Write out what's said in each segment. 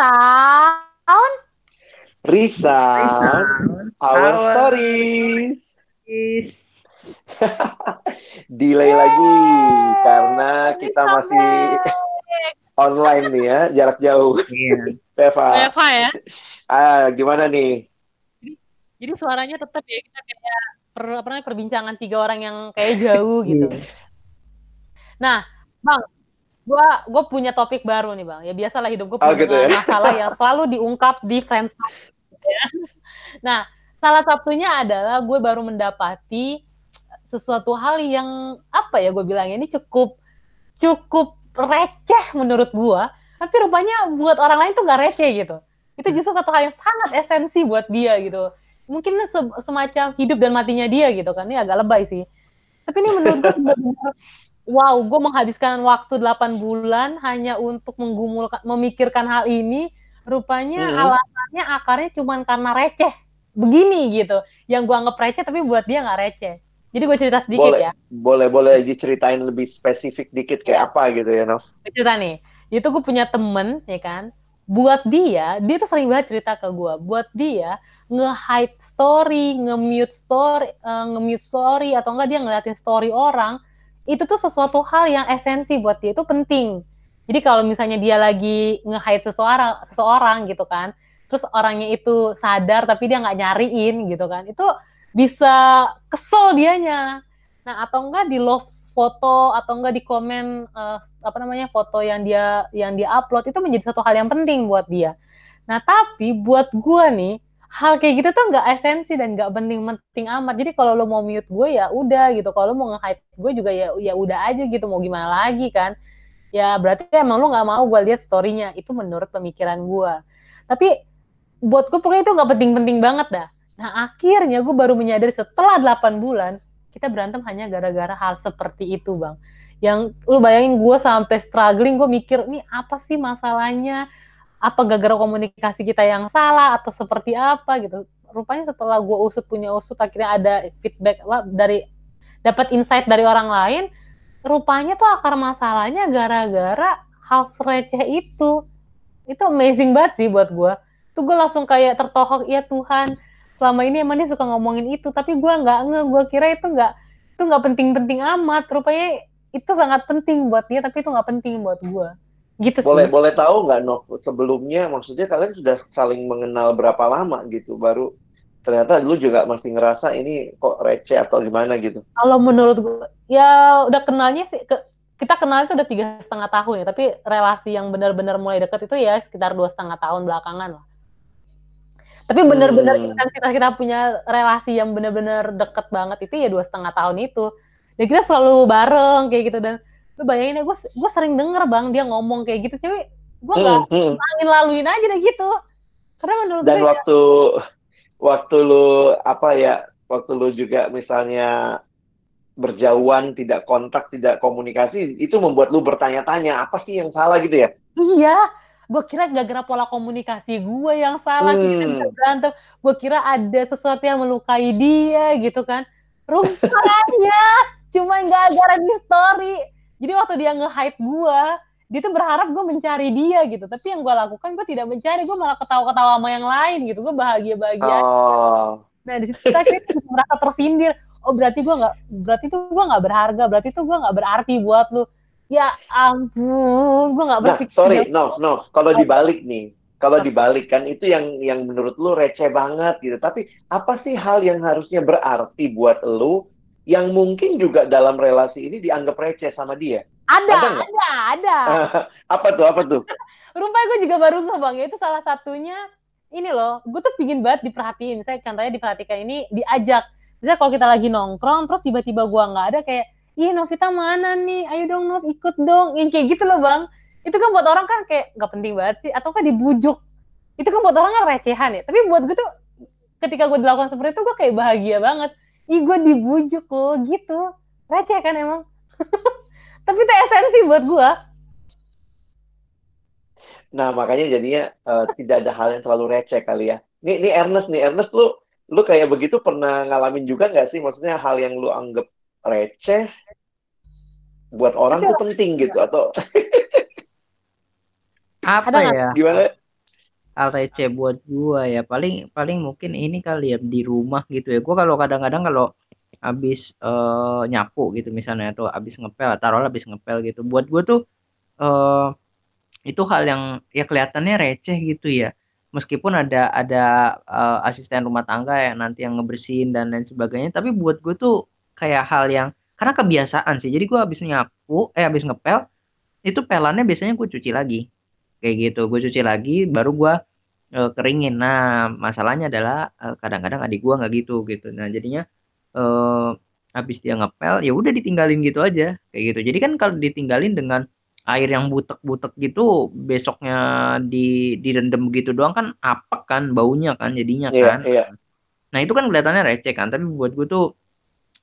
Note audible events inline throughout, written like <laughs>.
Resound. Resound. Our, Our stories. Is. <laughs> Delay lagi karena kita masih <laughs> online nih ya, jarak jauh. Iya. <laughs> Teva. Teva ya. Ah, gimana nih? Jadi suaranya tetap ya kita kayak per, apa namanya perbincangan tiga orang yang kayak jauh gitu. Iya. Nah, Bang, gua gue punya topik baru nih bang. Ya biasalah hidup gue Oh, punya gitu ya? masalah yang selalu diungkap di friends. ya. <laughs> Nah, salah satunya adalah gue baru mendapati sesuatu hal yang apa ya gue bilangnya ini cukup cukup receh menurut gue. Tapi rupanya buat orang lain tuh gak receh gitu. Itu justru satu hal yang sangat esensi buat dia gitu. Mungkin se- semacam hidup dan matinya dia gitu kan. Ini agak lebay sih. Tapi ini menurut gue <laughs> wow, gue menghabiskan waktu 8 bulan hanya untuk menggumulkan, memikirkan hal ini. Rupanya Hmm. alasannya akarnya cuma karena receh. Begini gitu. Yang gue anggap receh tapi buat dia nggak receh. Jadi gue cerita sedikit boleh, ya. boleh, boleh diceritain lebih spesifik dikit kayak Iya. apa gitu ya, Nov? Gue cerita nih. Itu gue punya temen, ya kan. Buat dia, dia tuh sering banget cerita ke gue. Buat dia, nge-hide story, nge-mute story, eh, nge-mute story, atau enggak dia ngeliatin story orang, itu tuh sesuatu hal yang esensi buat dia, itu penting. Jadi kalau misalnya dia lagi nge-hide seseorang, seseorang gitu kan, terus orangnya itu sadar tapi dia nggak nyariin gitu kan, itu bisa kesel dianya. Nah, atau enggak di love foto atau enggak di komen eh, apa namanya foto yang dia yang dia upload itu menjadi satu hal yang penting buat dia. Nah, tapi buat gua nih hal kayak gitu tuh nggak esensi dan nggak penting-penting amat. Jadi kalau lo mau mute gue ya udah gitu. Kalau lo mau nge-hide gue juga ya ya udah aja gitu. Mau gimana lagi kan? Ya berarti emang lo nggak mau gue lihat story-nya. Itu menurut pemikiran gua. Tapi buat gue pokoknya itu nggak penting-penting banget dah. Nah akhirnya gue baru menyadari setelah 8 bulan kita berantem hanya gara-gara hal seperti itu bang. Yang lu bayangin gue sampai struggling, gue mikir ini apa sih masalahnya? Apa gara-gara komunikasi kita yang salah atau seperti apa gitu? Rupanya setelah gue usut punya usut akhirnya ada feedback apa, dari dapat insight dari orang lain. Rupanya tuh akar masalahnya gara-gara hal receh itu. Itu amazing banget sih buat gue. Tuh gue langsung kayak tertohok, ya Tuhan, selama ini emang dia suka ngomongin itu tapi gue nggak nge gue kira itu nggak itu nggak penting-penting amat rupanya itu sangat penting buat dia tapi itu nggak penting buat gue gitu Boleh, sih boleh tahu nggak, Nov? Sebelumnya, maksudnya kalian sudah saling mengenal berapa lama gitu, baru ternyata lu juga masih ngerasa ini kok receh atau gimana gitu. kalau menurut gue ya udah kenalnya sih ke, kita kenal itu udah tiga setengah tahun ya tapi relasi yang benar-benar mulai deket itu ya sekitar dua setengah tahun belakangan lah tapi benar-benar Hmm. intensitas kita punya relasi yang benar-benar deket banget itu ya dua setengah tahun itu dan kita selalu bareng kayak gitu dan lu bayangin ya gue gue sering denger bang dia ngomong kayak gitu tapi gue nggak Hmm, hmm. angin laluin aja deh gitu karena menurut Dan gue waktu waktu lu apa ya, waktu lu juga misalnya berjauhan, tidak kontak, tidak komunikasi, itu membuat lu bertanya-tanya apa sih yang salah gitu ya? Iya, gue kira gara-gara pola komunikasi gue yang salah, Hmm. kita berantem. Gue kira ada sesuatu yang melukai dia gitu kan. Rupanya cuma gara-gara di story. Jadi waktu dia nge-hype gue, dia tuh berharap gue mencari dia gitu. Tapi yang gue lakukan, gue tidak mencari. Gue malah ketawa-ketawa sama yang lain gitu. Gue bahagia-bahagia. Oh, Nah di situ kita <laughs> merasa tersindir. Oh berarti gue nggak, berarti tuh gue nggak berharga. Berarti tuh gue nggak berarti buat lu. Ya ampun, gue nggak nah berpikir. sorry, no, no. Kalau dibalik nih, kalau dibalik kan itu yang yang menurut lu receh banget gitu. Tapi apa sih hal yang harusnya berarti buat lu yang mungkin juga dalam relasi ini dianggap receh sama dia? Ada, Ada ada, ada. <laughs> apa tuh? Apa tuh? <laughs> Rupanya gue juga baru nggak bang, ya itu salah satunya ini loh, gue tuh pingin banget diperhatiin. Saya contohnya diperhatikan ini diajak. Misalnya kalau kita lagi nongkrong, terus tiba-tiba gue nggak ada kayak, iya Novita mana nih? Ayo dong Nov, ikut dong. Yang kayak gitu loh bang. Itu kan buat orang kan kayak nggak penting banget sih. Atau kan dibujuk. Itu kan buat orang kan recehan ya. Tapi buat gue tuh ketika gue dilakukan seperti itu, gue kayak bahagia banget. Ih gue dibujuk loh gitu. Receh kan emang. <laughs> Tapi itu esensi buat gue. Nah, makanya jadinya eh, tidak ada hal yang terlalu receh kali ya. Nih, nih Ernest nih, Ernest lu lu kayak begitu pernah ngalamin juga nggak sih? Maksudnya hal yang lu anggap receh buat orang tuh penting gitu atau Apa ya? gimana? Hal receh buat gua ya. Paling paling mungkin ini kali ya di rumah gitu ya. Gua kalau kadang-kadang kalau habis uh, nyapu gitu misalnya atau habis ngepel taruh habis ngepel gitu. Buat gua tuh uh, itu hal yang ya kelihatannya receh gitu ya. Meskipun ada ada uh, asisten rumah tangga yang nanti yang ngebersihin dan lain sebagainya. Tapi buat gue tuh kayak hal yang karena kebiasaan sih. Jadi gue habis nyapu eh habis ngepel itu pelannya biasanya gue cuci lagi. Kayak gitu gue cuci lagi baru gue uh, keringin nah masalahnya adalah uh, kadang-kadang adik gue nggak gitu gitu nah jadinya uh, habis dia ngepel ya udah ditinggalin gitu aja kayak gitu jadi kan kalau ditinggalin dengan air yang butek-butek gitu besoknya di direndam gitu doang kan apa kan baunya kan jadinya yeah, kan. Yeah. Nah itu kan kelihatannya receh kan, tapi buat gue tuh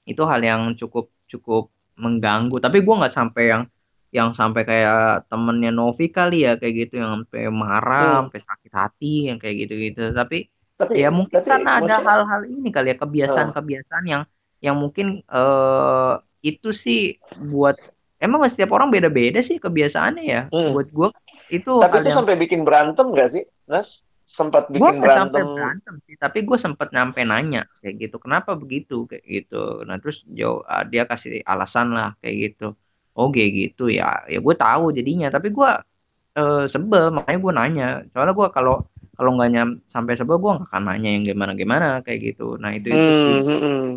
itu hal yang cukup cukup mengganggu. Tapi gue nggak sampai yang yang sampai kayak temennya Novi kali ya kayak gitu yang sampai marah, hmm. sampai sakit hati yang kayak gitu-gitu. Tapi, tapi ya mungkin tapi, karena ada hal-hal ini kali ya kebiasaan-kebiasaan yang yang mungkin uh, itu sih buat emang setiap orang beda-beda sih kebiasaannya ya. Hmm. Buat gue itu Tapi itu yang... sampai bikin berantem gak sih, Nas? Sempat bikin gua berantem. sampai berantem sih, tapi gue sempat nyampe nanya kayak gitu. Kenapa begitu kayak gitu. Nah, terus jauh ah, dia kasih alasan lah kayak gitu. Oh, kayak gitu ya. Ya gue tahu jadinya, tapi gue uh, sebel makanya gue nanya. Soalnya gue kalau kalau nggak nyam sampai sebel gue nggak akan nanya yang gimana gimana kayak gitu. Nah, itu itu sih. Hmm, hmm, hmm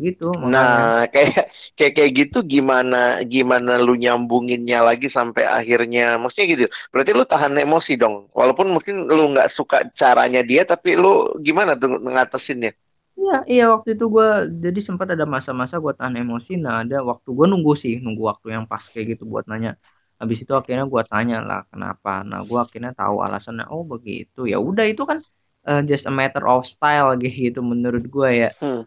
gitu nah kayak kayak kayak gitu gimana gimana lu nyambunginnya lagi sampai akhirnya maksudnya gitu berarti lu tahan emosi dong walaupun mungkin lu nggak suka caranya dia tapi lu gimana tuh ngatasinnya Iya, iya waktu itu gue jadi sempat ada masa-masa gue tahan emosi. Nah ada waktu gue nunggu sih, nunggu waktu yang pas kayak gitu buat nanya. Habis itu akhirnya gue tanya lah kenapa. Nah gue akhirnya tahu alasannya. Oh begitu. Ya udah itu kan uh, just a matter of style <laughs> gitu menurut gue ya. Hmm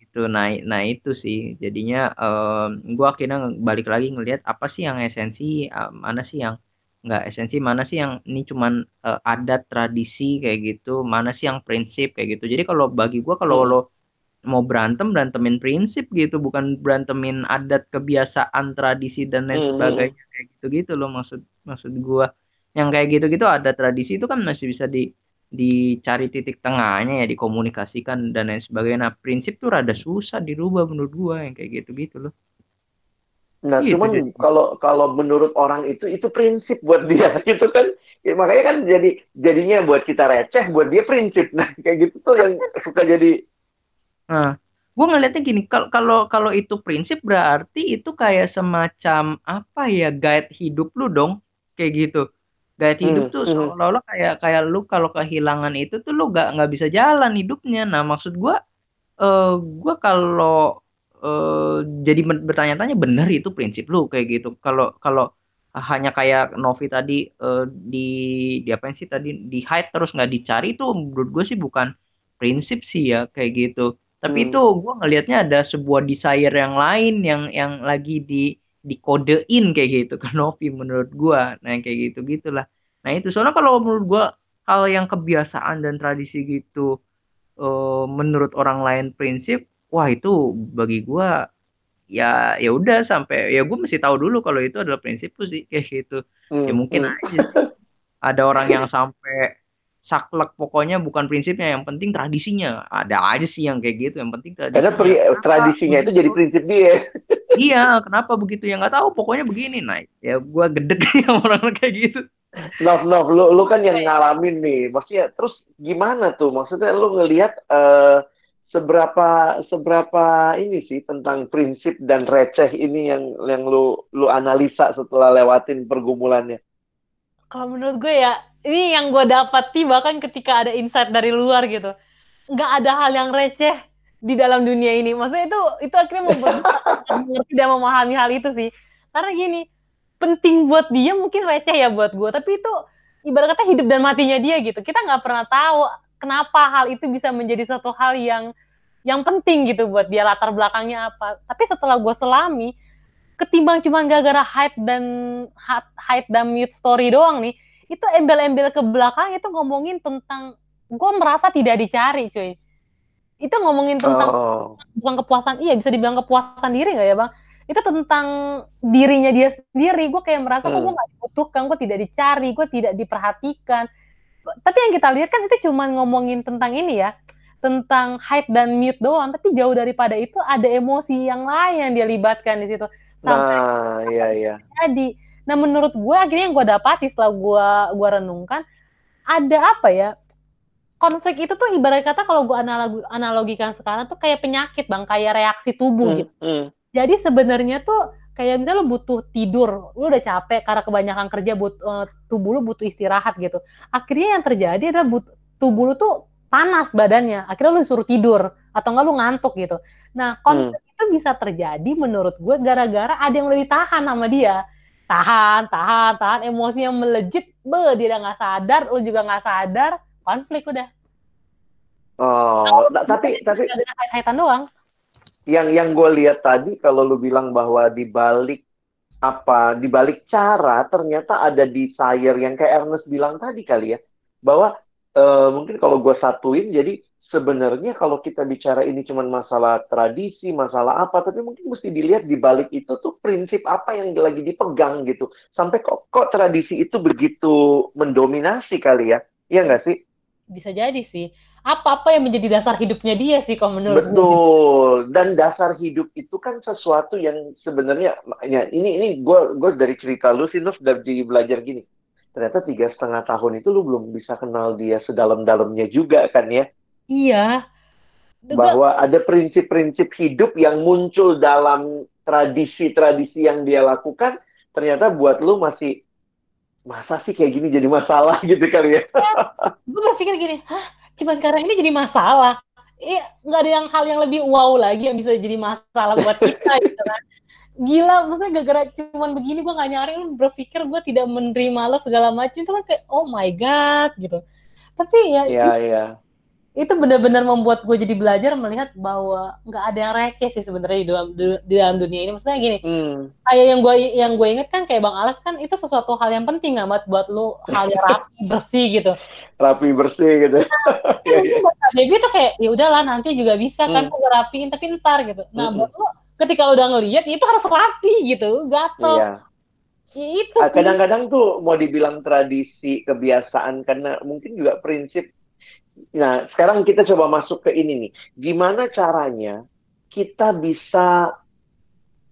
gitu nah nah itu sih jadinya um, gue akhirnya balik lagi ngelihat apa sih yang esensi uh, mana sih yang nggak esensi mana sih yang ini cuman uh, adat tradisi kayak gitu mana sih yang prinsip kayak gitu jadi kalau bagi gue kalau hmm. lo mau berantem berantemin prinsip gitu bukan berantemin adat kebiasaan tradisi dan lain hmm. sebagainya kayak gitu gitu loh maksud maksud gue yang kayak gitu gitu ada tradisi itu kan masih bisa di dicari titik tengahnya ya dikomunikasikan dan lain sebagainya. Nah, prinsip tuh rada susah dirubah menurut gua yang kayak gitu-gitu loh. Nah, gitu, cuman jadi. kalau kalau menurut orang itu itu prinsip buat dia <laughs> gitu kan. Ya, makanya kan jadi jadinya buat kita receh, buat dia prinsip. <laughs> Nah, kayak gitu tuh yang suka jadi Nah, gua ngeliatnya gini, kalau kalau kalau itu prinsip berarti itu kayak semacam apa ya guide hidup lu dong, kayak gitu gaya hidup hmm, tuh hmm. seolah-olah kayak kayak lu kalau kehilangan itu tuh lu gak nggak bisa jalan hidupnya nah maksud gua uh, gua kalau uh, jadi bertanya-tanya bener itu prinsip lu? Kayak gitu. Kalau kalau hanya kayak Novi tadi uh, di di apa sih tadi di hide terus nggak dicari itu menurut gue sih bukan prinsip sih ya kayak gitu. Tapi hmm. itu gue ngelihatnya ada sebuah desire yang lain yang yang lagi di dikodein kayak gitu ke <laughs> Novi menurut gua. Nah yang kayak gitu gitulah. Nah itu. Soalnya kalau menurut gua hal yang kebiasaan dan tradisi gitu uh, menurut orang lain prinsip wah itu bagi gua ya ya udah sampai ya gue mesti tahu dulu kalau itu adalah prinsipku sih <laughs> kayak gitu hmm. ya mungkin hmm. aja sih. ada orang yang sampai saklek pokoknya bukan prinsipnya yang penting tradisinya ada aja sih yang kayak gitu yang penting tradisinya karena tradisinya itu jadi prinsip dia <laughs> iya kenapa begitu ya nggak tahu pokoknya begini nah ya gue gedek <laughs> ya orang kayak gitu Nov, Nov, lu, lu kan yang ngalamin nih, maksudnya terus gimana tuh? Maksudnya lu ngelihat uh, seberapa seberapa ini sih tentang prinsip dan receh ini yang yang lu lu analisa setelah lewatin pergumulannya? Kalau menurut gue ya, ini yang gue dapati bahkan ketika ada insight dari luar gitu, nggak ada hal yang receh di dalam dunia ini. Maksudnya itu itu akhirnya membuat mengerti <laughs> dan memahami hal itu sih. Karena gini, penting buat dia mungkin receh ya buat gue, tapi itu ibarat kata hidup dan matinya dia gitu. Kita nggak pernah tahu kenapa hal itu bisa menjadi satu hal yang yang penting gitu buat dia latar belakangnya apa. Tapi setelah gue selami, ketimbang cuma gara-gara hype dan hype dan mute story doang nih, itu embel-embel ke belakang itu ngomongin tentang gue merasa tidak dicari cuy itu ngomongin tentang oh. bukan kepuasan iya bisa dibilang kepuasan diri nggak ya bang itu tentang dirinya dia sendiri gue kayak merasa hmm. kok gue gak dibutuhkan gue tidak dicari gue tidak diperhatikan tapi yang kita lihat kan itu cuma ngomongin tentang ini ya tentang hide dan mute doang tapi jauh daripada itu ada emosi yang lain yang dia libatkan di situ. Sampai nah iya iya. Jadi nah menurut gue akhirnya yang gue dapati setelah gue gue renungkan ada apa ya konflik itu tuh ibarat kata kalau gue analog, analogikan sekarang tuh kayak penyakit bang kayak reaksi tubuh hmm, gitu. hmm. jadi sebenarnya tuh kayak misalnya lu butuh tidur, lu udah capek karena kebanyakan kerja but, uh, tubuh lu butuh istirahat gitu. Akhirnya yang terjadi adalah but, tubuh lu tuh panas badannya, akhirnya lu disuruh tidur atau enggak lu ngantuk gitu. Nah, konflik hmm. itu bisa terjadi menurut gue gara-gara ada yang udah ditahan sama dia. Tahan, tahan, tahan, emosinya melejit, be, dia nggak sadar, lu juga nggak sadar, konflik udah. Oh, nah, tapi tapi kaitan doang yang yang gue lihat tadi kalau lu bilang bahwa di balik apa di balik cara ternyata ada desire yang kayak Ernest bilang tadi kali ya. Bahwa uh, mungkin kalau gue satuin jadi sebenarnya kalau kita bicara ini cuma masalah tradisi masalah apa tapi mungkin mesti dilihat di balik itu tuh prinsip apa yang lagi dipegang gitu. Sampai kok kok tradisi itu begitu mendominasi kali ya? Iya nggak sih? Bisa jadi sih apa-apa yang menjadi dasar hidupnya dia sih kalau menurut betul. Dan dasar hidup itu kan sesuatu yang sebenarnya ya ini ini gue gue dari cerita lu sih lu jadi belajar gini. Ternyata tiga setengah tahun itu lu belum bisa kenal dia sedalam-dalamnya juga kan ya? Iya. Bahwa ada prinsip-prinsip hidup yang muncul dalam tradisi-tradisi yang dia lakukan ternyata buat lu masih masa sih kayak gini jadi masalah <laughs> gitu kali ya, ya gue berpikir gini hah cuman karena ini jadi masalah Iya, nggak ada yang hal yang lebih wow lagi yang bisa jadi masalah buat kita gitu kan. Gila, maksudnya gara-gara cuman begini gue gak nyari, lu berpikir gue tidak menerima lo segala macam itu kan kayak oh my god gitu. Tapi ya, Iya, iya itu benar-benar membuat gue jadi belajar melihat bahwa nggak ada yang receh sih sebenarnya di dalam di dalam dunia ini maksudnya gini hmm. kayak yang gue yang gue inget kan kayak bang Alas kan itu sesuatu hal yang penting amat buat lu hal yang rapi <laughs> bersih gitu rapi bersih gitu nah, <laughs> Baby tuh kayak ya udahlah nanti juga bisa kan hmm. gue rapiin tapi ntar gitu nah hmm. buat lu ketika lu udah ngeliat ya itu harus rapi gitu gatel iya. Ya itu ah, kadang-kadang tuh mau dibilang tradisi kebiasaan karena mungkin juga prinsip Nah, sekarang kita coba masuk ke ini nih. Gimana caranya kita bisa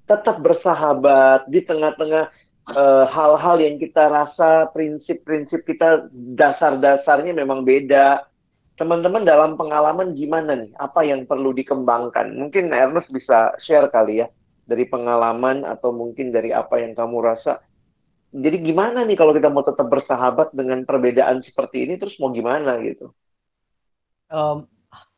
tetap bersahabat di tengah-tengah eh, hal-hal uh, yang kita rasa prinsip-prinsip kita dasar-dasarnya memang beda. Teman-teman dalam pengalaman gimana nih? Apa yang perlu dikembangkan? Mungkin Ernest bisa share kali ya dari pengalaman atau mungkin dari apa yang kamu rasa. Jadi gimana nih kalau kita mau tetap bersahabat dengan perbedaan seperti ini terus mau gimana gitu? Um,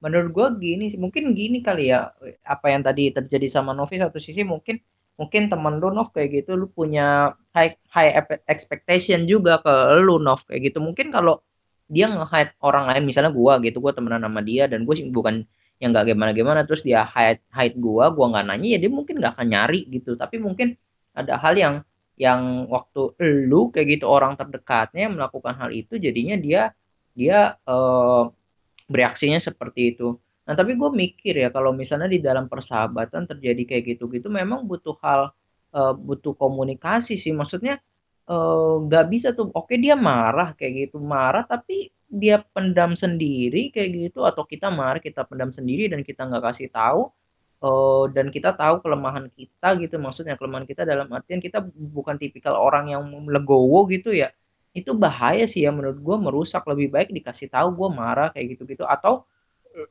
menurut gue gini sih mungkin gini kali ya apa yang tadi terjadi sama Novi satu sisi mungkin mungkin temen lu Nov kayak gitu lu punya high high expectation juga ke lu Nov kayak gitu. Mungkin kalau dia nge-hide orang lain misalnya gua gitu gua temenan sama dia dan gue sih bukan yang gak gimana gimana terus dia hide hide gua gua nggak nanya ya dia mungkin nggak akan nyari gitu. Tapi mungkin ada hal yang yang waktu lu kayak gitu orang terdekatnya melakukan hal itu jadinya dia dia uh, bereaksinya seperti itu. Nah, tapi gue mikir ya kalau misalnya di dalam persahabatan terjadi kayak gitu-gitu memang butuh hal uh, butuh komunikasi sih. Maksudnya eh, nggak uh, bisa tuh oke dia marah kayak gitu, marah tapi dia pendam sendiri kayak gitu atau kita marah kita pendam sendiri dan kita nggak kasih tahu uh, dan kita tahu kelemahan kita gitu maksudnya kelemahan kita dalam artian kita bukan tipikal orang yang legowo gitu ya itu bahaya sih ya menurut gue merusak. Lebih baik dikasih tahu gue marah kayak gitu-gitu. Atau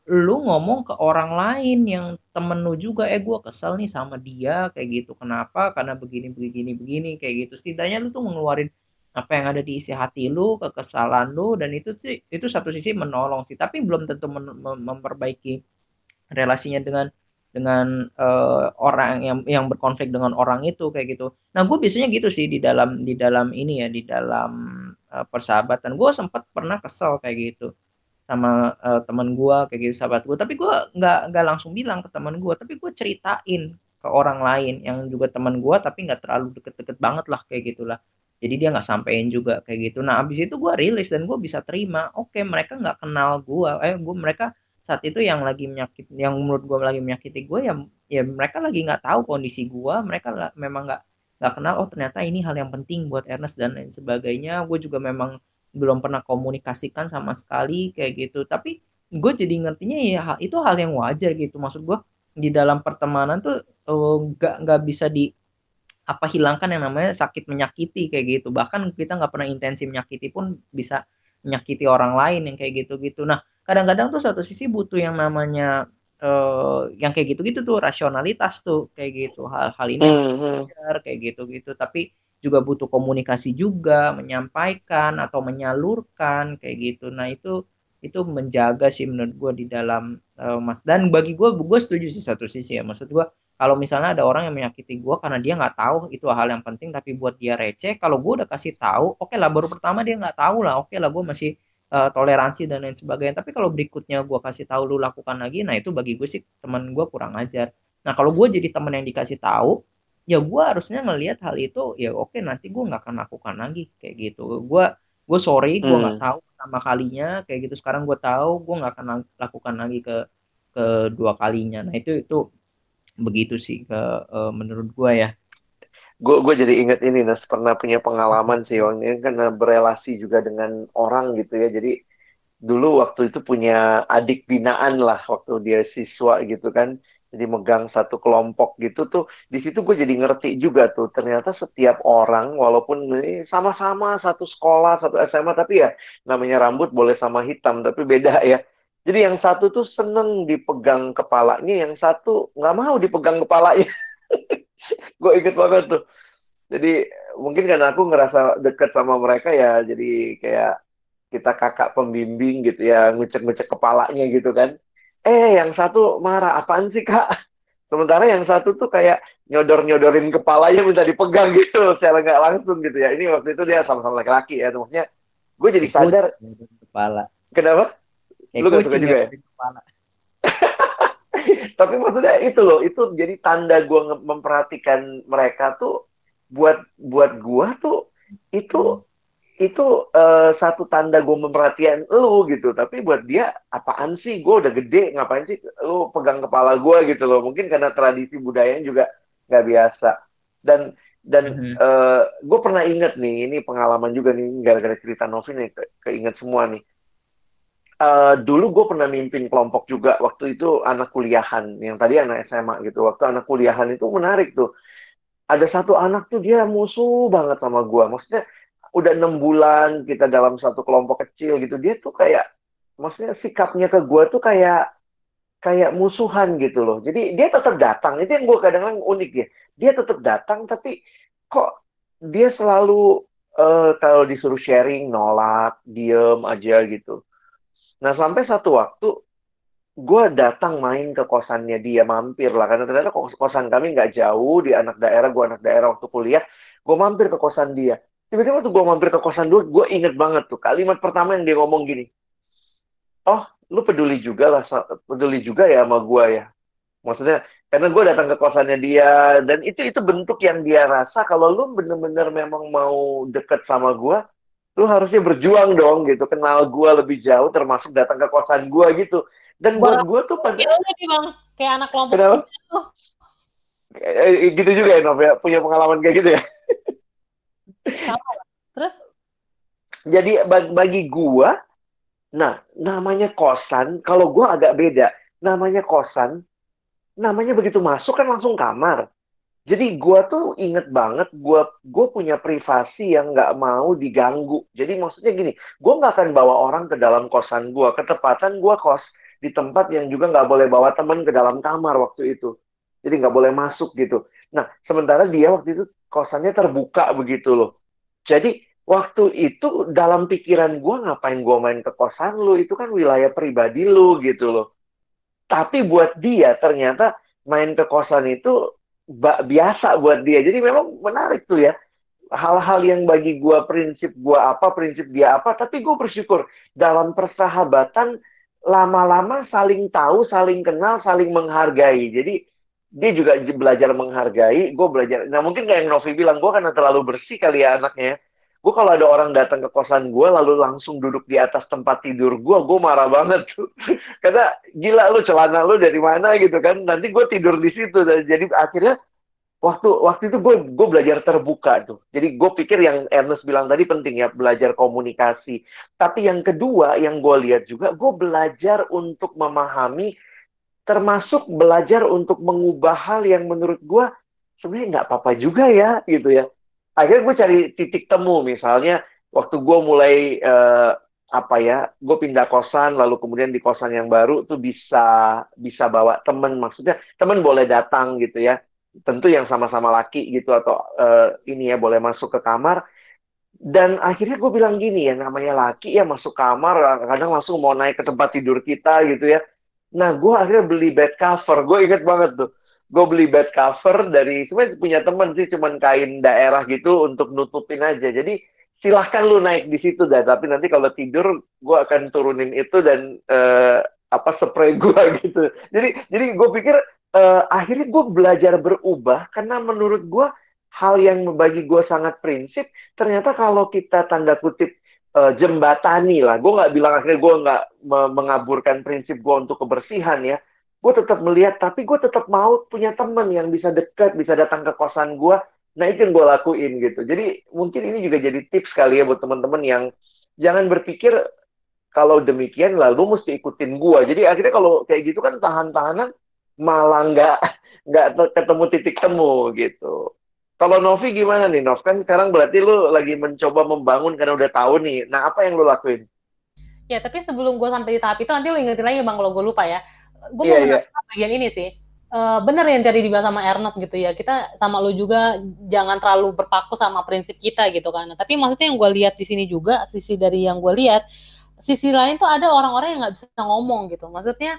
lu ngomong ke orang lain yang temen lu juga eh gue kesel nih sama dia kayak gitu. Kenapa? Karena begini begini begini kayak gitu. Setidaknya lu tuh mengeluarin apa yang ada di isi hati lu kekesalan lu dan itu sih itu satu sisi menolong sih. Tapi belum tentu memperbaiki relasinya dengan dengan uh, orang yang yang berkonflik dengan orang itu kayak gitu. Nah, gue biasanya gitu sih di dalam di dalam ini ya di dalam uh, persahabatan. Gue sempat pernah kesel kayak gitu sama uh, teman gue kayak gitu sahabat gue. Tapi gue nggak nggak langsung bilang ke teman gue, tapi gue ceritain ke orang lain yang juga teman gue tapi nggak terlalu deket-deket banget lah kayak gitulah. Jadi dia nggak sampein juga kayak gitu. Nah, abis itu gue rilis dan gue bisa terima. Oke, mereka nggak kenal gue. Eh, gue mereka saat itu yang lagi menyakit yang menurut gue lagi menyakiti gue ya ya mereka lagi nggak tahu kondisi gue mereka memang nggak nggak kenal oh ternyata ini hal yang penting buat Ernest dan lain sebagainya. Gue juga memang belum pernah komunikasikan sama sekali kayak gitu. Tapi gue jadi ngertinya ya itu hal yang wajar gitu. Maksud gue di dalam pertemanan tuh nggak uh, nggak bisa di apa hilangkan yang namanya sakit menyakiti kayak gitu. Bahkan kita nggak pernah intensi menyakiti pun bisa menyakiti orang lain yang kayak gitu-gitu. Nah kadang-kadang tuh satu sisi butuh yang namanya uh, yang kayak gitu-gitu tuh rasionalitas tuh kayak gitu. Hal-hal ini mm -hmm. kayak gitu-gitu. Tapi juga butuh komunikasi juga menyampaikan atau menyalurkan kayak gitu. Nah itu itu menjaga sih menurut gue di dalam uh, mas. Dan bagi gue gue setuju sih satu sisi ya. Maksud gue kalau misalnya ada orang yang menyakiti gue karena dia nggak tahu itu hal yang penting. Tapi buat dia receh kalau gue udah kasih tahu oke okay lah baru pertama dia nggak tahu lah. Oke okay lah gue masih uh, toleransi dan lain sebagainya. Tapi kalau berikutnya gue kasih tahu lu lakukan lagi nah itu bagi gue sih teman gue kurang ajar. Nah kalau gue jadi teman yang dikasih tahu ya gue harusnya ngelihat hal itu ya oke nanti gue nggak akan lakukan lagi kayak gitu. Gue gue sorry gue nggak hmm. tahu sama kalinya kayak gitu. Sekarang gue tahu gue nggak akan lakukan lagi ke kedua kalinya. Nah itu itu begitu sih ke uh, menurut gue ya gue gue jadi inget ini Nas pernah punya pengalaman sih Wang ini karena berelasi juga dengan orang gitu ya. Jadi dulu waktu itu punya adik binaan lah waktu dia siswa gitu kan. Jadi megang satu kelompok gitu tuh di situ gue jadi ngerti juga tuh ternyata setiap orang walaupun sama-sama satu sekolah satu SMA tapi ya namanya rambut boleh sama hitam tapi beda ya. Jadi yang satu tuh seneng dipegang kepalanya yang satu nggak mau dipegang kepalanya <laughs> <laughs> gue inget banget tuh. Jadi mungkin karena aku ngerasa deket sama mereka ya jadi kayak kita kakak pembimbing gitu ya ngucek-ngucek kepalanya gitu kan. Eh yang satu marah apaan sih kak? <laughs> Sementara yang satu tuh kayak nyodor nyodorin kepalanya minta dipegang gitu <laughs> secara nggak langsung gitu ya. Ini waktu itu dia sama-sama laki-laki ya maksudnya. Gue jadi sadar kepala. Kenapa? Lu gak suka juga ya? kepala. <laughs> tapi maksudnya itu loh itu jadi tanda gue memperhatikan mereka tuh buat buat gue tuh itu itu uh, satu tanda gue memperhatikan lu gitu. Tapi buat dia apaan sih? Gue udah gede ngapain sih lu pegang kepala gue gitu loh. Mungkin karena tradisi budayanya juga nggak biasa. Dan dan mm -hmm. uh, eh, gue pernah inget nih ini pengalaman juga nih gara-gara cerita Novi nih ke keinget semua nih uh, dulu gue pernah mimpin kelompok juga waktu itu anak kuliahan yang tadi anak SMA gitu. Waktu anak kuliahan itu menarik tuh. Ada satu anak tuh dia musuh banget sama gue maksudnya udah enam bulan kita dalam satu kelompok kecil gitu dia tuh kayak maksudnya sikapnya ke gue tuh kayak kayak musuhan gitu loh. Jadi dia tetap datang. Itu yang gue kadang-kadang unik ya. Dia tetap datang tapi kok dia selalu uh, kalau disuruh sharing nolak diem aja gitu nah sampai satu waktu gue datang main ke kosannya dia mampir lah. Karena ternyata kosan kami nggak jauh di anak daerah gue anak daerah waktu kuliah gue mampir ke kosan dia. Tiba-tiba tuh gue mampir ke kosan dulu gue inget banget tuh kalimat pertama yang dia ngomong gini oh lu peduli juga lah peduli juga ya sama gue ya. Maksudnya karena gue datang ke kosannya dia dan itu itu bentuk yang dia rasa kalau lu bener-bener memang mau deket sama gue lu harusnya berjuang dong gitu kenal gue lebih jauh termasuk datang ke kosan gue gitu dan buat gue tuh pada bang kayak anak kelompok gitu. gitu juga ya Nov ya punya pengalaman kayak gitu ya Terus? Jadi bagi gua, nah namanya kosan, kalau gua agak beda. Namanya kosan, namanya begitu masuk kan langsung kamar. Jadi gua tuh inget banget, gua gue punya privasi yang nggak mau diganggu. Jadi maksudnya gini, gua nggak akan bawa orang ke dalam kosan gua. Ketepatan gua kos di tempat yang juga nggak boleh bawa temen ke dalam kamar waktu itu. Jadi nggak boleh masuk gitu. Nah, sementara dia waktu itu kosannya terbuka begitu loh. Jadi waktu itu dalam pikiran gue ngapain gue main ke kosan lu itu kan wilayah pribadi lu gitu loh. Tapi buat dia ternyata main ke kosan itu biasa buat dia. Jadi memang menarik tuh ya. Hal-hal yang bagi gue prinsip gue apa, prinsip dia apa. Tapi gue bersyukur dalam persahabatan lama-lama saling tahu, saling kenal, saling menghargai. Jadi dia juga belajar menghargai, gue belajar. Nah mungkin kayak yang Novi bilang, gue karena terlalu bersih kali ya anaknya. Gue kalau ada orang datang ke kosan gue, lalu langsung duduk di atas tempat tidur gue, gue marah banget tuh. <laughs> karena gila lu celana lu dari mana gitu kan. Nanti gue tidur di situ. Dan jadi akhirnya waktu waktu itu gue gue belajar terbuka tuh. Jadi gue pikir yang Ernest bilang tadi penting ya belajar komunikasi. Tapi yang kedua yang gue lihat juga gue belajar untuk memahami termasuk belajar untuk mengubah hal yang menurut gue sebenarnya nggak apa-apa juga ya gitu ya. Akhirnya gue cari titik temu misalnya waktu gue mulai uh, apa ya, gue pindah kosan lalu kemudian di kosan yang baru tuh bisa bisa bawa temen maksudnya temen boleh datang gitu ya. Tentu yang sama-sama laki gitu atau uh, ini ya boleh masuk ke kamar. Dan akhirnya gue bilang gini ya namanya laki ya masuk kamar kadang langsung mau naik ke tempat tidur kita gitu ya Nah, gue akhirnya beli bed cover. Gue inget banget tuh. Gue beli bed cover dari, sebenarnya punya temen sih, cuman kain daerah gitu untuk nutupin aja. Jadi, silahkan lu naik di situ dah. Tapi nanti kalau tidur, gue akan turunin itu dan uh, apa spray gue <laughs> gitu. Jadi, jadi gue pikir uh, akhirnya gue belajar berubah karena menurut gue hal yang bagi gue sangat prinsip. Ternyata kalau kita tanda kutip uh, jembatani lah. Gue nggak bilang akhirnya gue nggak mengaburkan prinsip gue untuk kebersihan ya. Gue tetap melihat, tapi gue tetap mau punya temen yang bisa dekat, bisa datang ke kosan gue. Nah itu yang gue lakuin gitu. Jadi mungkin ini juga jadi tips kali ya buat teman-teman yang jangan berpikir kalau demikian lalu mesti ikutin gue. Jadi akhirnya kalau kayak gitu kan tahan-tahanan malah nggak <laughs> nggak ketemu titik temu gitu. Kalau Novi gimana nih, Nov? Kan sekarang berarti lu lagi mencoba membangun karena udah tahu nih. Nah, apa yang lu lakuin? Ya, tapi sebelum gue sampai di tahap itu, nanti lu ingetin lagi Bang kalau gue lupa ya. Gue yeah, mau yeah. bagian ini sih. Uh, bener yang tadi dibilang sama Ernest gitu ya. Kita sama lu juga jangan terlalu berpaku sama prinsip kita gitu kan. Tapi maksudnya yang gue lihat di sini juga, sisi dari yang gue lihat, sisi lain tuh ada orang-orang yang nggak bisa ngomong gitu. Maksudnya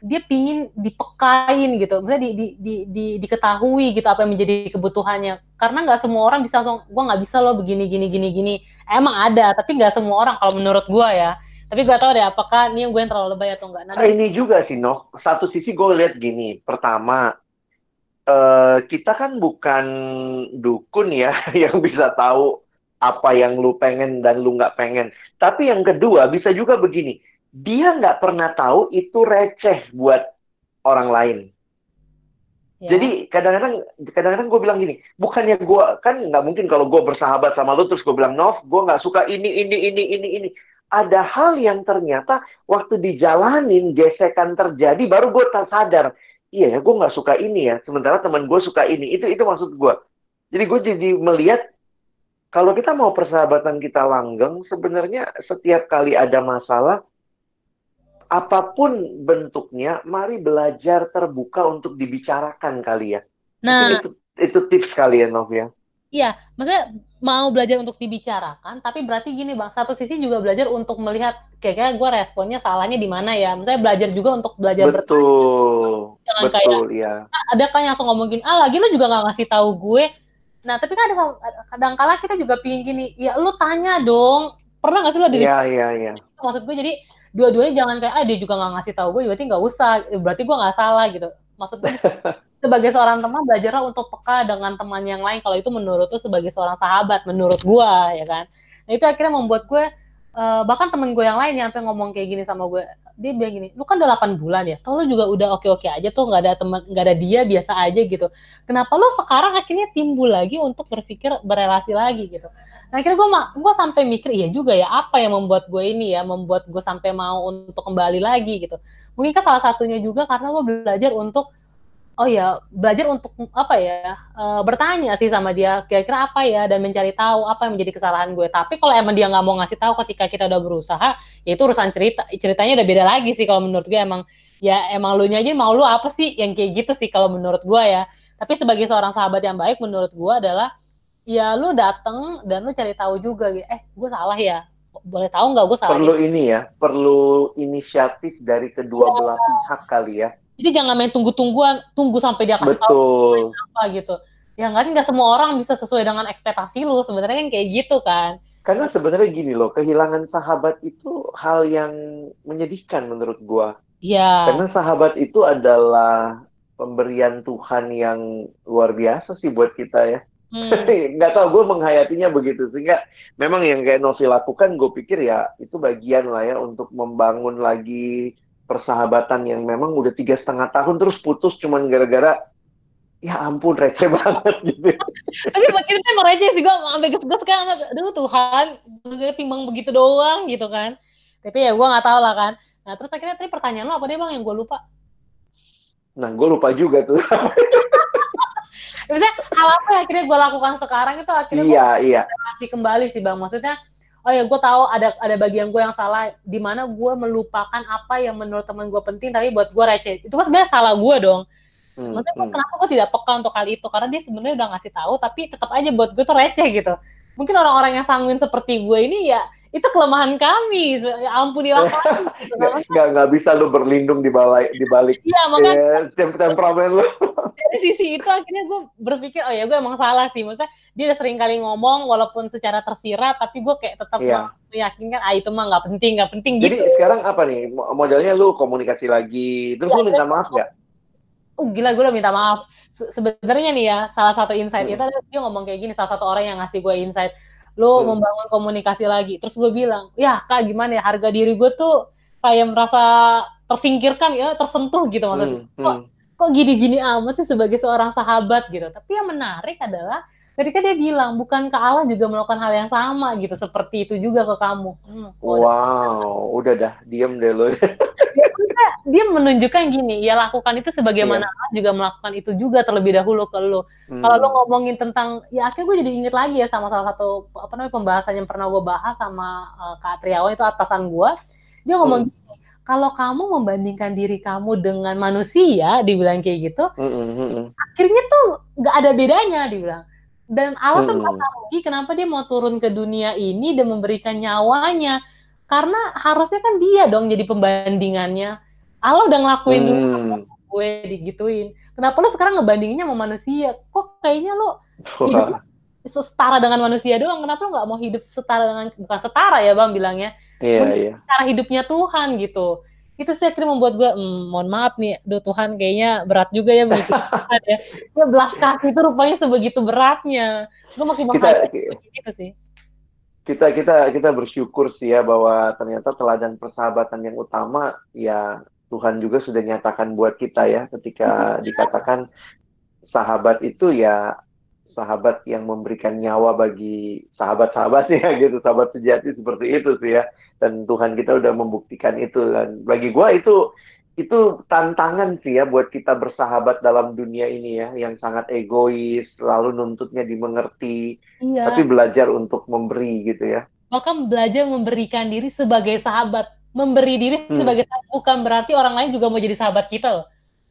dia pingin dipekain gitu, misalnya di, di, di, di, diketahui gitu apa yang menjadi kebutuhannya. Karena nggak semua orang bisa langsung, gue nggak bisa loh begini gini gini gini. Emang ada, tapi nggak semua orang kalau menurut gue ya. Tapi gue tau deh apakah ini gue yang terlalu lebay atau enggak. Nah, ini juga sih, Noh. Satu sisi gue lihat gini. Pertama, uh, kita kan bukan dukun ya <laughs> yang bisa tahu apa yang lu pengen dan lu nggak pengen. Tapi yang kedua bisa juga begini dia nggak pernah tahu itu receh buat orang lain. Ya. Jadi kadang-kadang kadang-kadang gue bilang gini, bukannya gue kan nggak mungkin kalau gue bersahabat sama lu terus gue bilang Nov, gue nggak suka ini ini ini ini ini. Ada hal yang ternyata waktu dijalanin gesekan terjadi baru gue tersadar, iya ya gue nggak suka ini ya. Sementara teman gue suka ini. Itu itu maksud gue. Jadi gue jadi melihat kalau kita mau persahabatan kita langgeng, sebenarnya setiap kali ada masalah apa pun bentuknya, mari belajar terbuka untuk dibicarakan kali ya. Nah, itu, itu tips kali ya, Nov ya. Iya, maksudnya mau belajar untuk dibicarakan, tapi berarti gini bang, satu sisi juga belajar untuk melihat kayaknya gue responnya salahnya di mana ya. Misalnya belajar juga untuk belajar betul, Jangan betul, kayak, ya. ada kan yang langsung ngomongin, ah lagi lu juga nggak ngasih tahu gue. Nah, tapi kan ada kadang kala kita juga pingin gini, ya lu tanya dong, pernah nggak sih lo dari? Iya, iya, iya. Maksud gue jadi dua-duanya jangan kayak ah dia juga nggak ngasih tahu gue berarti nggak usah berarti gue nggak salah gitu maksudnya sebagai seorang teman belajarlah untuk peka dengan teman yang lain. Kalau itu menurut tuh sebagai seorang sahabat menurut gue ya kan? Nah itu akhirnya membuat gue uh, bahkan temen gue yang lain yang ngomong kayak gini sama gue dia bilang gini lu kan udah 8 bulan ya? Toh lu juga udah oke oke aja tuh nggak ada teman nggak ada dia biasa aja gitu. Kenapa lu sekarang akhirnya timbul lagi untuk berpikir berelasi lagi gitu? Nah akhirnya gue gue sampai mikir iya juga ya apa yang membuat gue ini ya membuat gue sampai mau untuk kembali lagi gitu. Mungkin kan salah satunya juga karena gue belajar untuk oh ya belajar untuk apa ya uh, bertanya sih sama dia kira-kira apa ya? Dan mencari tahu apa yang menjadi kesalahan gue. Tapi kalau emang dia nggak mau ngasih tahu ketika kita udah berusaha ya itu urusan cerita ceritanya udah beda lagi sih kalau menurut gue. Emang ya emang lu aja mau lu apa sih yang kayak gitu sih kalau menurut gue ya. Tapi sebagai seorang sahabat yang baik menurut gue adalah ya lu dateng dan lu cari tahu juga eh gue salah ya? Boleh tahu nggak gue salah perlu ini ya perlu inisiatif dari kedua ya. belah pihak kali ya jadi jangan main tunggu-tungguan, tunggu sampai dia kasih tahu apa gitu. Ya nggak nggak semua orang bisa sesuai dengan ekspektasi lu. Sebenarnya kan kayak gitu kan. Karena sebenarnya gini loh, kehilangan sahabat itu hal yang menyedihkan menurut gua. Iya. Karena sahabat itu adalah pemberian Tuhan yang luar biasa sih buat kita ya. Hmm. <laughs> nggak tahu gue menghayatinya begitu sehingga memang yang kayak Novi lakukan gue pikir ya itu bagian lah ya untuk membangun lagi persahabatan yang memang udah tiga setengah tahun terus putus cuman gara-gara ya ampun receh <laughs> banget gitu. Tapi makin emang receh sih gue sampai ges-ges kan aduh Tuhan gue timbang begitu doang gitu kan. Tapi ya gue nggak tahu lah kan. Nah terus akhirnya tadi pertanyaan lo apa deh bang yang gue lupa? Nah gue lupa juga tuh. <laughs> Misalnya hal apa yang akhirnya gue lakukan sekarang itu akhirnya iya, gue iya. kembali sih bang. Maksudnya oh ya gue tahu ada ada bagian gue yang salah di mana gue melupakan apa yang menurut teman gue penting tapi buat gue receh. Itu kan sebenarnya salah gue dong. Hmm, maksudnya hmm. kenapa gue tidak peka untuk kali itu? Karena dia sebenarnya udah ngasih tahu tapi tetap aja buat gue tuh receh gitu. Mungkin orang-orang yang sanguin seperti gue ini ya itu kelemahan kami ya ampunilah kami gitu. nggak nggak bisa lu berlindung di balik di balik iya makanya ya, temperamen lu <laughs> dari sisi itu akhirnya gue berpikir oh ya gue emang salah sih maksudnya dia udah sering kali ngomong walaupun secara tersirat tapi gue kayak tetap iya. meyakinkan ah itu mah nggak penting nggak penting jadi gitu. sekarang apa nih modelnya lu komunikasi lagi terus ya, lu minta maaf nggak oh gila gue udah minta maaf Se sebenarnya nih ya salah satu insight hmm. itu dia ngomong kayak gini salah satu orang yang ngasih gue insight lo hmm. membangun komunikasi lagi terus gue bilang ya kak gimana ya harga diri gue tuh kayak merasa tersingkirkan ya tersentuh gitu maksudnya hmm. kok hmm. kok gini-gini amat sih sebagai seorang sahabat gitu tapi yang menarik adalah ketika dia bilang bukan ke Allah juga melakukan hal yang sama gitu seperti itu juga ke kamu hmm, wow udah dah diem deh lo dia menunjukkan gini, ya lakukan itu sebagaimana yeah. Allah juga melakukan itu juga terlebih dahulu ke lo. Hmm. Kalau lo ngomongin tentang, ya akhirnya gue jadi inget lagi ya sama salah satu apa namanya pembahasan yang pernah gue bahas sama uh, Kak Triawan itu atasan gue. Dia ngomong hmm. gini, kalau kamu membandingkan diri kamu dengan manusia, dibilang kayak gitu, hmm, hmm, hmm, hmm. akhirnya tuh gak ada bedanya, dibilang. Dan Allah tuh hmm. rugi kenapa dia mau turun ke dunia ini dan memberikan nyawanya. Karena harusnya kan dia dong jadi pembandingannya Allah udah ngelakuin hmm. dulu gue digituin. Kenapa lo sekarang ngebandinginnya sama manusia? Kok kayaknya lo hidup setara dengan manusia doang? Kenapa lo nggak mau hidup setara dengan bukan setara ya bang bilangnya? Iya iya. Cara hidupnya Tuhan gitu. Itu sih akhirnya membuat gue, hmm, mohon maaf nih, do Tuhan kayaknya berat juga ya begitu <laughs> ya. ya belas kasih itu rupanya sebegitu beratnya. Gue makin kita, gitu sih kita kita kita bersyukur sih ya bahwa ternyata teladan persahabatan yang utama ya Tuhan juga sudah nyatakan buat kita ya ketika dikatakan sahabat itu ya sahabat yang memberikan nyawa bagi sahabat-sahabatnya <laughs> gitu sahabat sejati seperti itu sih ya dan Tuhan kita udah membuktikan itu dan bagi gue itu itu tantangan sih ya buat kita bersahabat dalam dunia ini ya yang sangat egois lalu nuntutnya dimengerti iya. tapi belajar untuk memberi gitu ya bahkan belajar memberikan diri sebagai sahabat memberi diri hmm. sebagai bukan berarti orang lain juga mau jadi sahabat kita loh.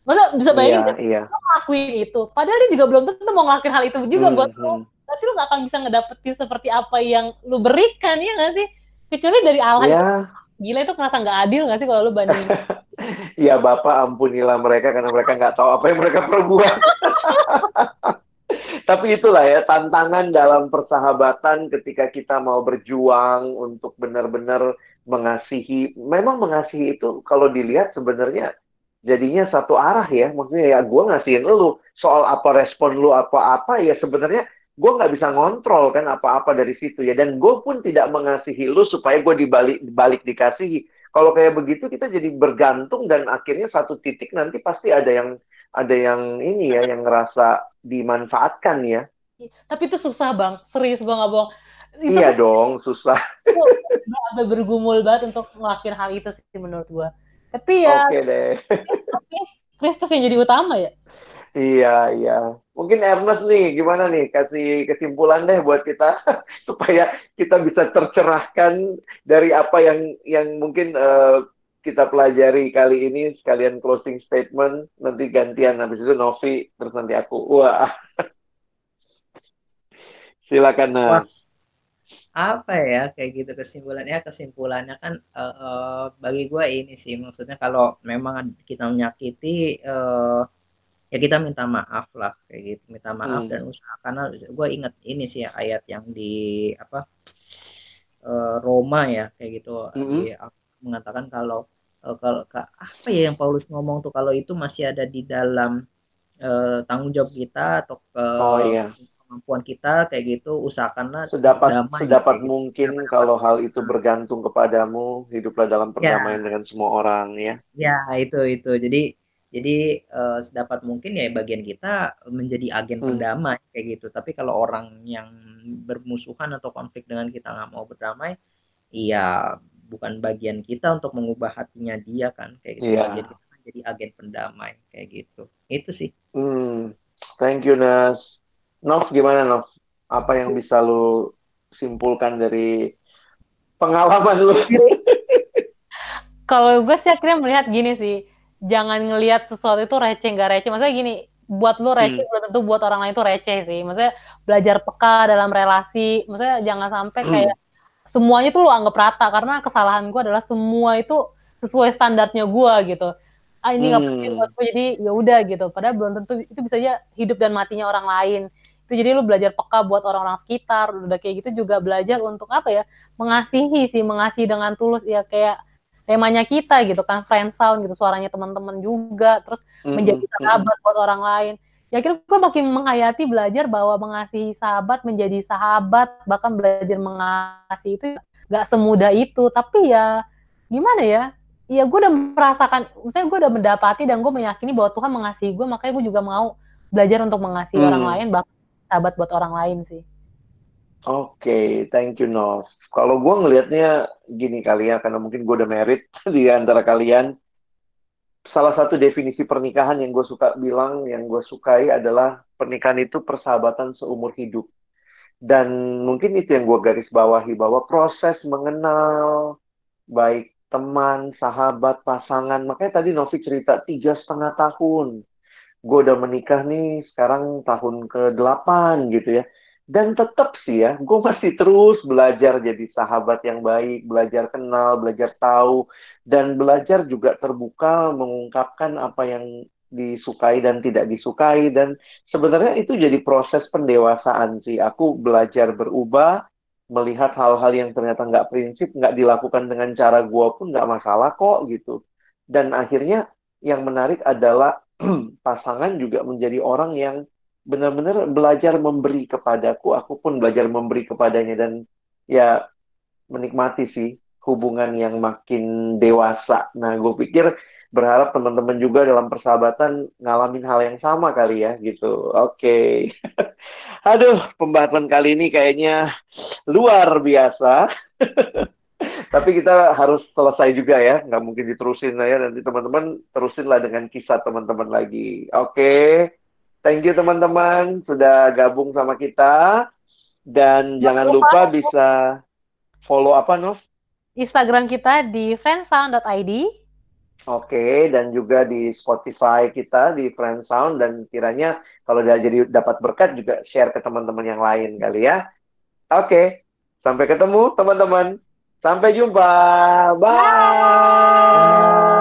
Masa bisa bayangin iya, iya. lo ngelakuin itu, padahal dia juga belum tentu mau ngelakuin hal itu juga hmm, buat lo. Berarti lo gak akan bisa ngedapetin seperti apa yang lo berikan, ya gak sih? Kecuali dari Allah. Ya. Gila itu kerasa nggak adil gak sih kalau lo bandingin? <laughs> ya Bapak ampunilah mereka karena mereka nggak tahu apa yang mereka perbuat. <laughs> Tapi itulah ya tantangan dalam persahabatan ketika kita mau berjuang untuk benar-benar mengasihi memang mengasihi itu kalau dilihat sebenarnya jadinya satu arah ya. Maksudnya ya gue ngasihin lu soal apa respon lu apa-apa ya sebenarnya gue nggak bisa ngontrol kan apa-apa dari situ ya. Dan gue pun tidak mengasihi lu supaya gue dibalik dibalik dikasihi. Kalau kayak begitu kita jadi bergantung dan akhirnya satu titik nanti pasti ada yang ada yang ini ya yang ngerasa dimanfaatkan ya. Tapi itu susah bang. Serius gue nggak bohong. Itu iya dong, susah. Agak bergumul banget untuk ngelakuin hal itu sih menurut gua. Tapi ya. Oke okay deh. Kristus yang jadi utama ya. Iya, iya. Mungkin Ernest nih, gimana nih? Kasih kesimpulan deh buat kita <laughs> supaya kita bisa tercerahkan dari apa yang yang mungkin uh, kita pelajari kali ini sekalian closing statement nanti gantian habis itu Novi terus nanti aku wah <laughs> silakan Wah, apa ya kayak gitu kesimpulannya kesimpulannya kan uh, uh, bagi gue ini sih maksudnya kalau memang kita menyakiti uh, ya kita minta maaf lah kayak gitu minta maaf hmm. dan usaha karena gue inget ini sih ya, ayat yang di apa uh, Roma ya kayak gitu hmm. di, mengatakan kalau uh, kalau apa ya yang Paulus ngomong tuh kalau itu masih ada di dalam uh, tanggung jawab kita atau ke oh, iya kemampuan kita kayak gitu usahakanlah sedapat damai, sedapat mungkin gitu. kalau hal itu bergantung kepadamu hiduplah dalam ya. perdamaian ya. dengan semua orang ya ya itu itu jadi Jadi uh, sedapat mungkin ya bagian kita menjadi agen hmm. pendamai kayak gitu. Tapi kalau orang yang bermusuhan atau konflik dengan kita nggak mau berdamai, iya bukan bagian kita untuk mengubah hatinya dia kan kayak gitu. Yeah. Bagian kita kan jadi agen pendamai kayak gitu. Itu sih. Hmm. Thank you Nas. Nov gimana Nov? Apa yang bisa lu simpulkan dari pengalaman lu? kalau gue sih akhirnya melihat gini sih jangan ngelihat sesuatu itu receh nggak receh maksudnya gini buat lu receh hmm. belum tentu buat orang lain itu receh sih maksudnya belajar peka dalam relasi maksudnya jangan sampai hmm. kayak semuanya tuh lu anggap rata karena kesalahan gue adalah semua itu sesuai standarnya gue gitu ah ini nggak hmm. penting buat gue jadi ya udah gitu padahal belum tentu itu bisa aja hidup dan matinya orang lain itu jadi lu belajar peka buat orang-orang sekitar udah kayak gitu juga belajar untuk apa ya? Mengasihi sih mengasihi dengan tulus. Ya kayak temanya kita gitu kan friend sound gitu suaranya teman-teman juga. Terus mm-hmm. menjadi sahabat buat orang lain. Ya kira gue makin menghayati belajar bahwa mengasihi sahabat menjadi sahabat. Bahkan belajar mengasihi itu gak semudah itu. Tapi ya gimana ya? Ya gue udah merasakan misalnya gue udah mendapati dan gue meyakini bahwa Tuhan mengasihi gue makanya gue juga mau belajar untuk mengasihi hmm. orang lain. Bahkan sahabat buat orang lain sih oke okay, thank you Nov kalau gue ngelihatnya gini kali ya, karena mungkin gue udah merit <laughs> di antara kalian. Salah satu definisi pernikahan yang gue suka bilang, yang gue sukai adalah pernikahan itu persahabatan seumur hidup. Dan mungkin itu yang gue garis bawahi, bahwa proses mengenal baik teman, sahabat, pasangan. Makanya tadi Novi cerita tiga setengah tahun. Gue udah menikah nih sekarang tahun ke-8 gitu ya dan tetap sih ya, gue masih terus belajar jadi sahabat yang baik, belajar kenal, belajar tahu, dan belajar juga terbuka mengungkapkan apa yang disukai dan tidak disukai. Dan sebenarnya itu jadi proses pendewasaan sih. Aku belajar berubah, melihat hal-hal yang ternyata nggak prinsip, nggak dilakukan dengan cara gue pun nggak masalah kok gitu. Dan akhirnya yang menarik adalah <clears throat> pasangan juga menjadi orang yang benar-benar belajar memberi kepadaku, aku pun belajar memberi kepadanya dan ya menikmati sih hubungan yang makin dewasa. Nah, gue pikir berharap teman-teman juga dalam persahabatan ngalamin hal yang sama kali ya gitu. Oke. Okay. <laughs> Aduh, pembahasan kali ini kayaknya luar biasa. <laughs> Tapi kita harus selesai juga ya, nggak mungkin diterusin ya. Nanti teman-teman terusinlah dengan kisah teman-teman lagi. Oke. Okay. Thank you teman-teman sudah gabung sama kita. Dan jangan lupa, lupa bisa follow apa, Nov? Instagram kita di friendsound.id. Oke, dan juga di Spotify kita di Friendsound dan kiranya kalau udah jadi dapat berkat juga share ke teman-teman yang lain kali ya. Oke, sampai ketemu teman-teman. Sampai jumpa. Bye. Bye.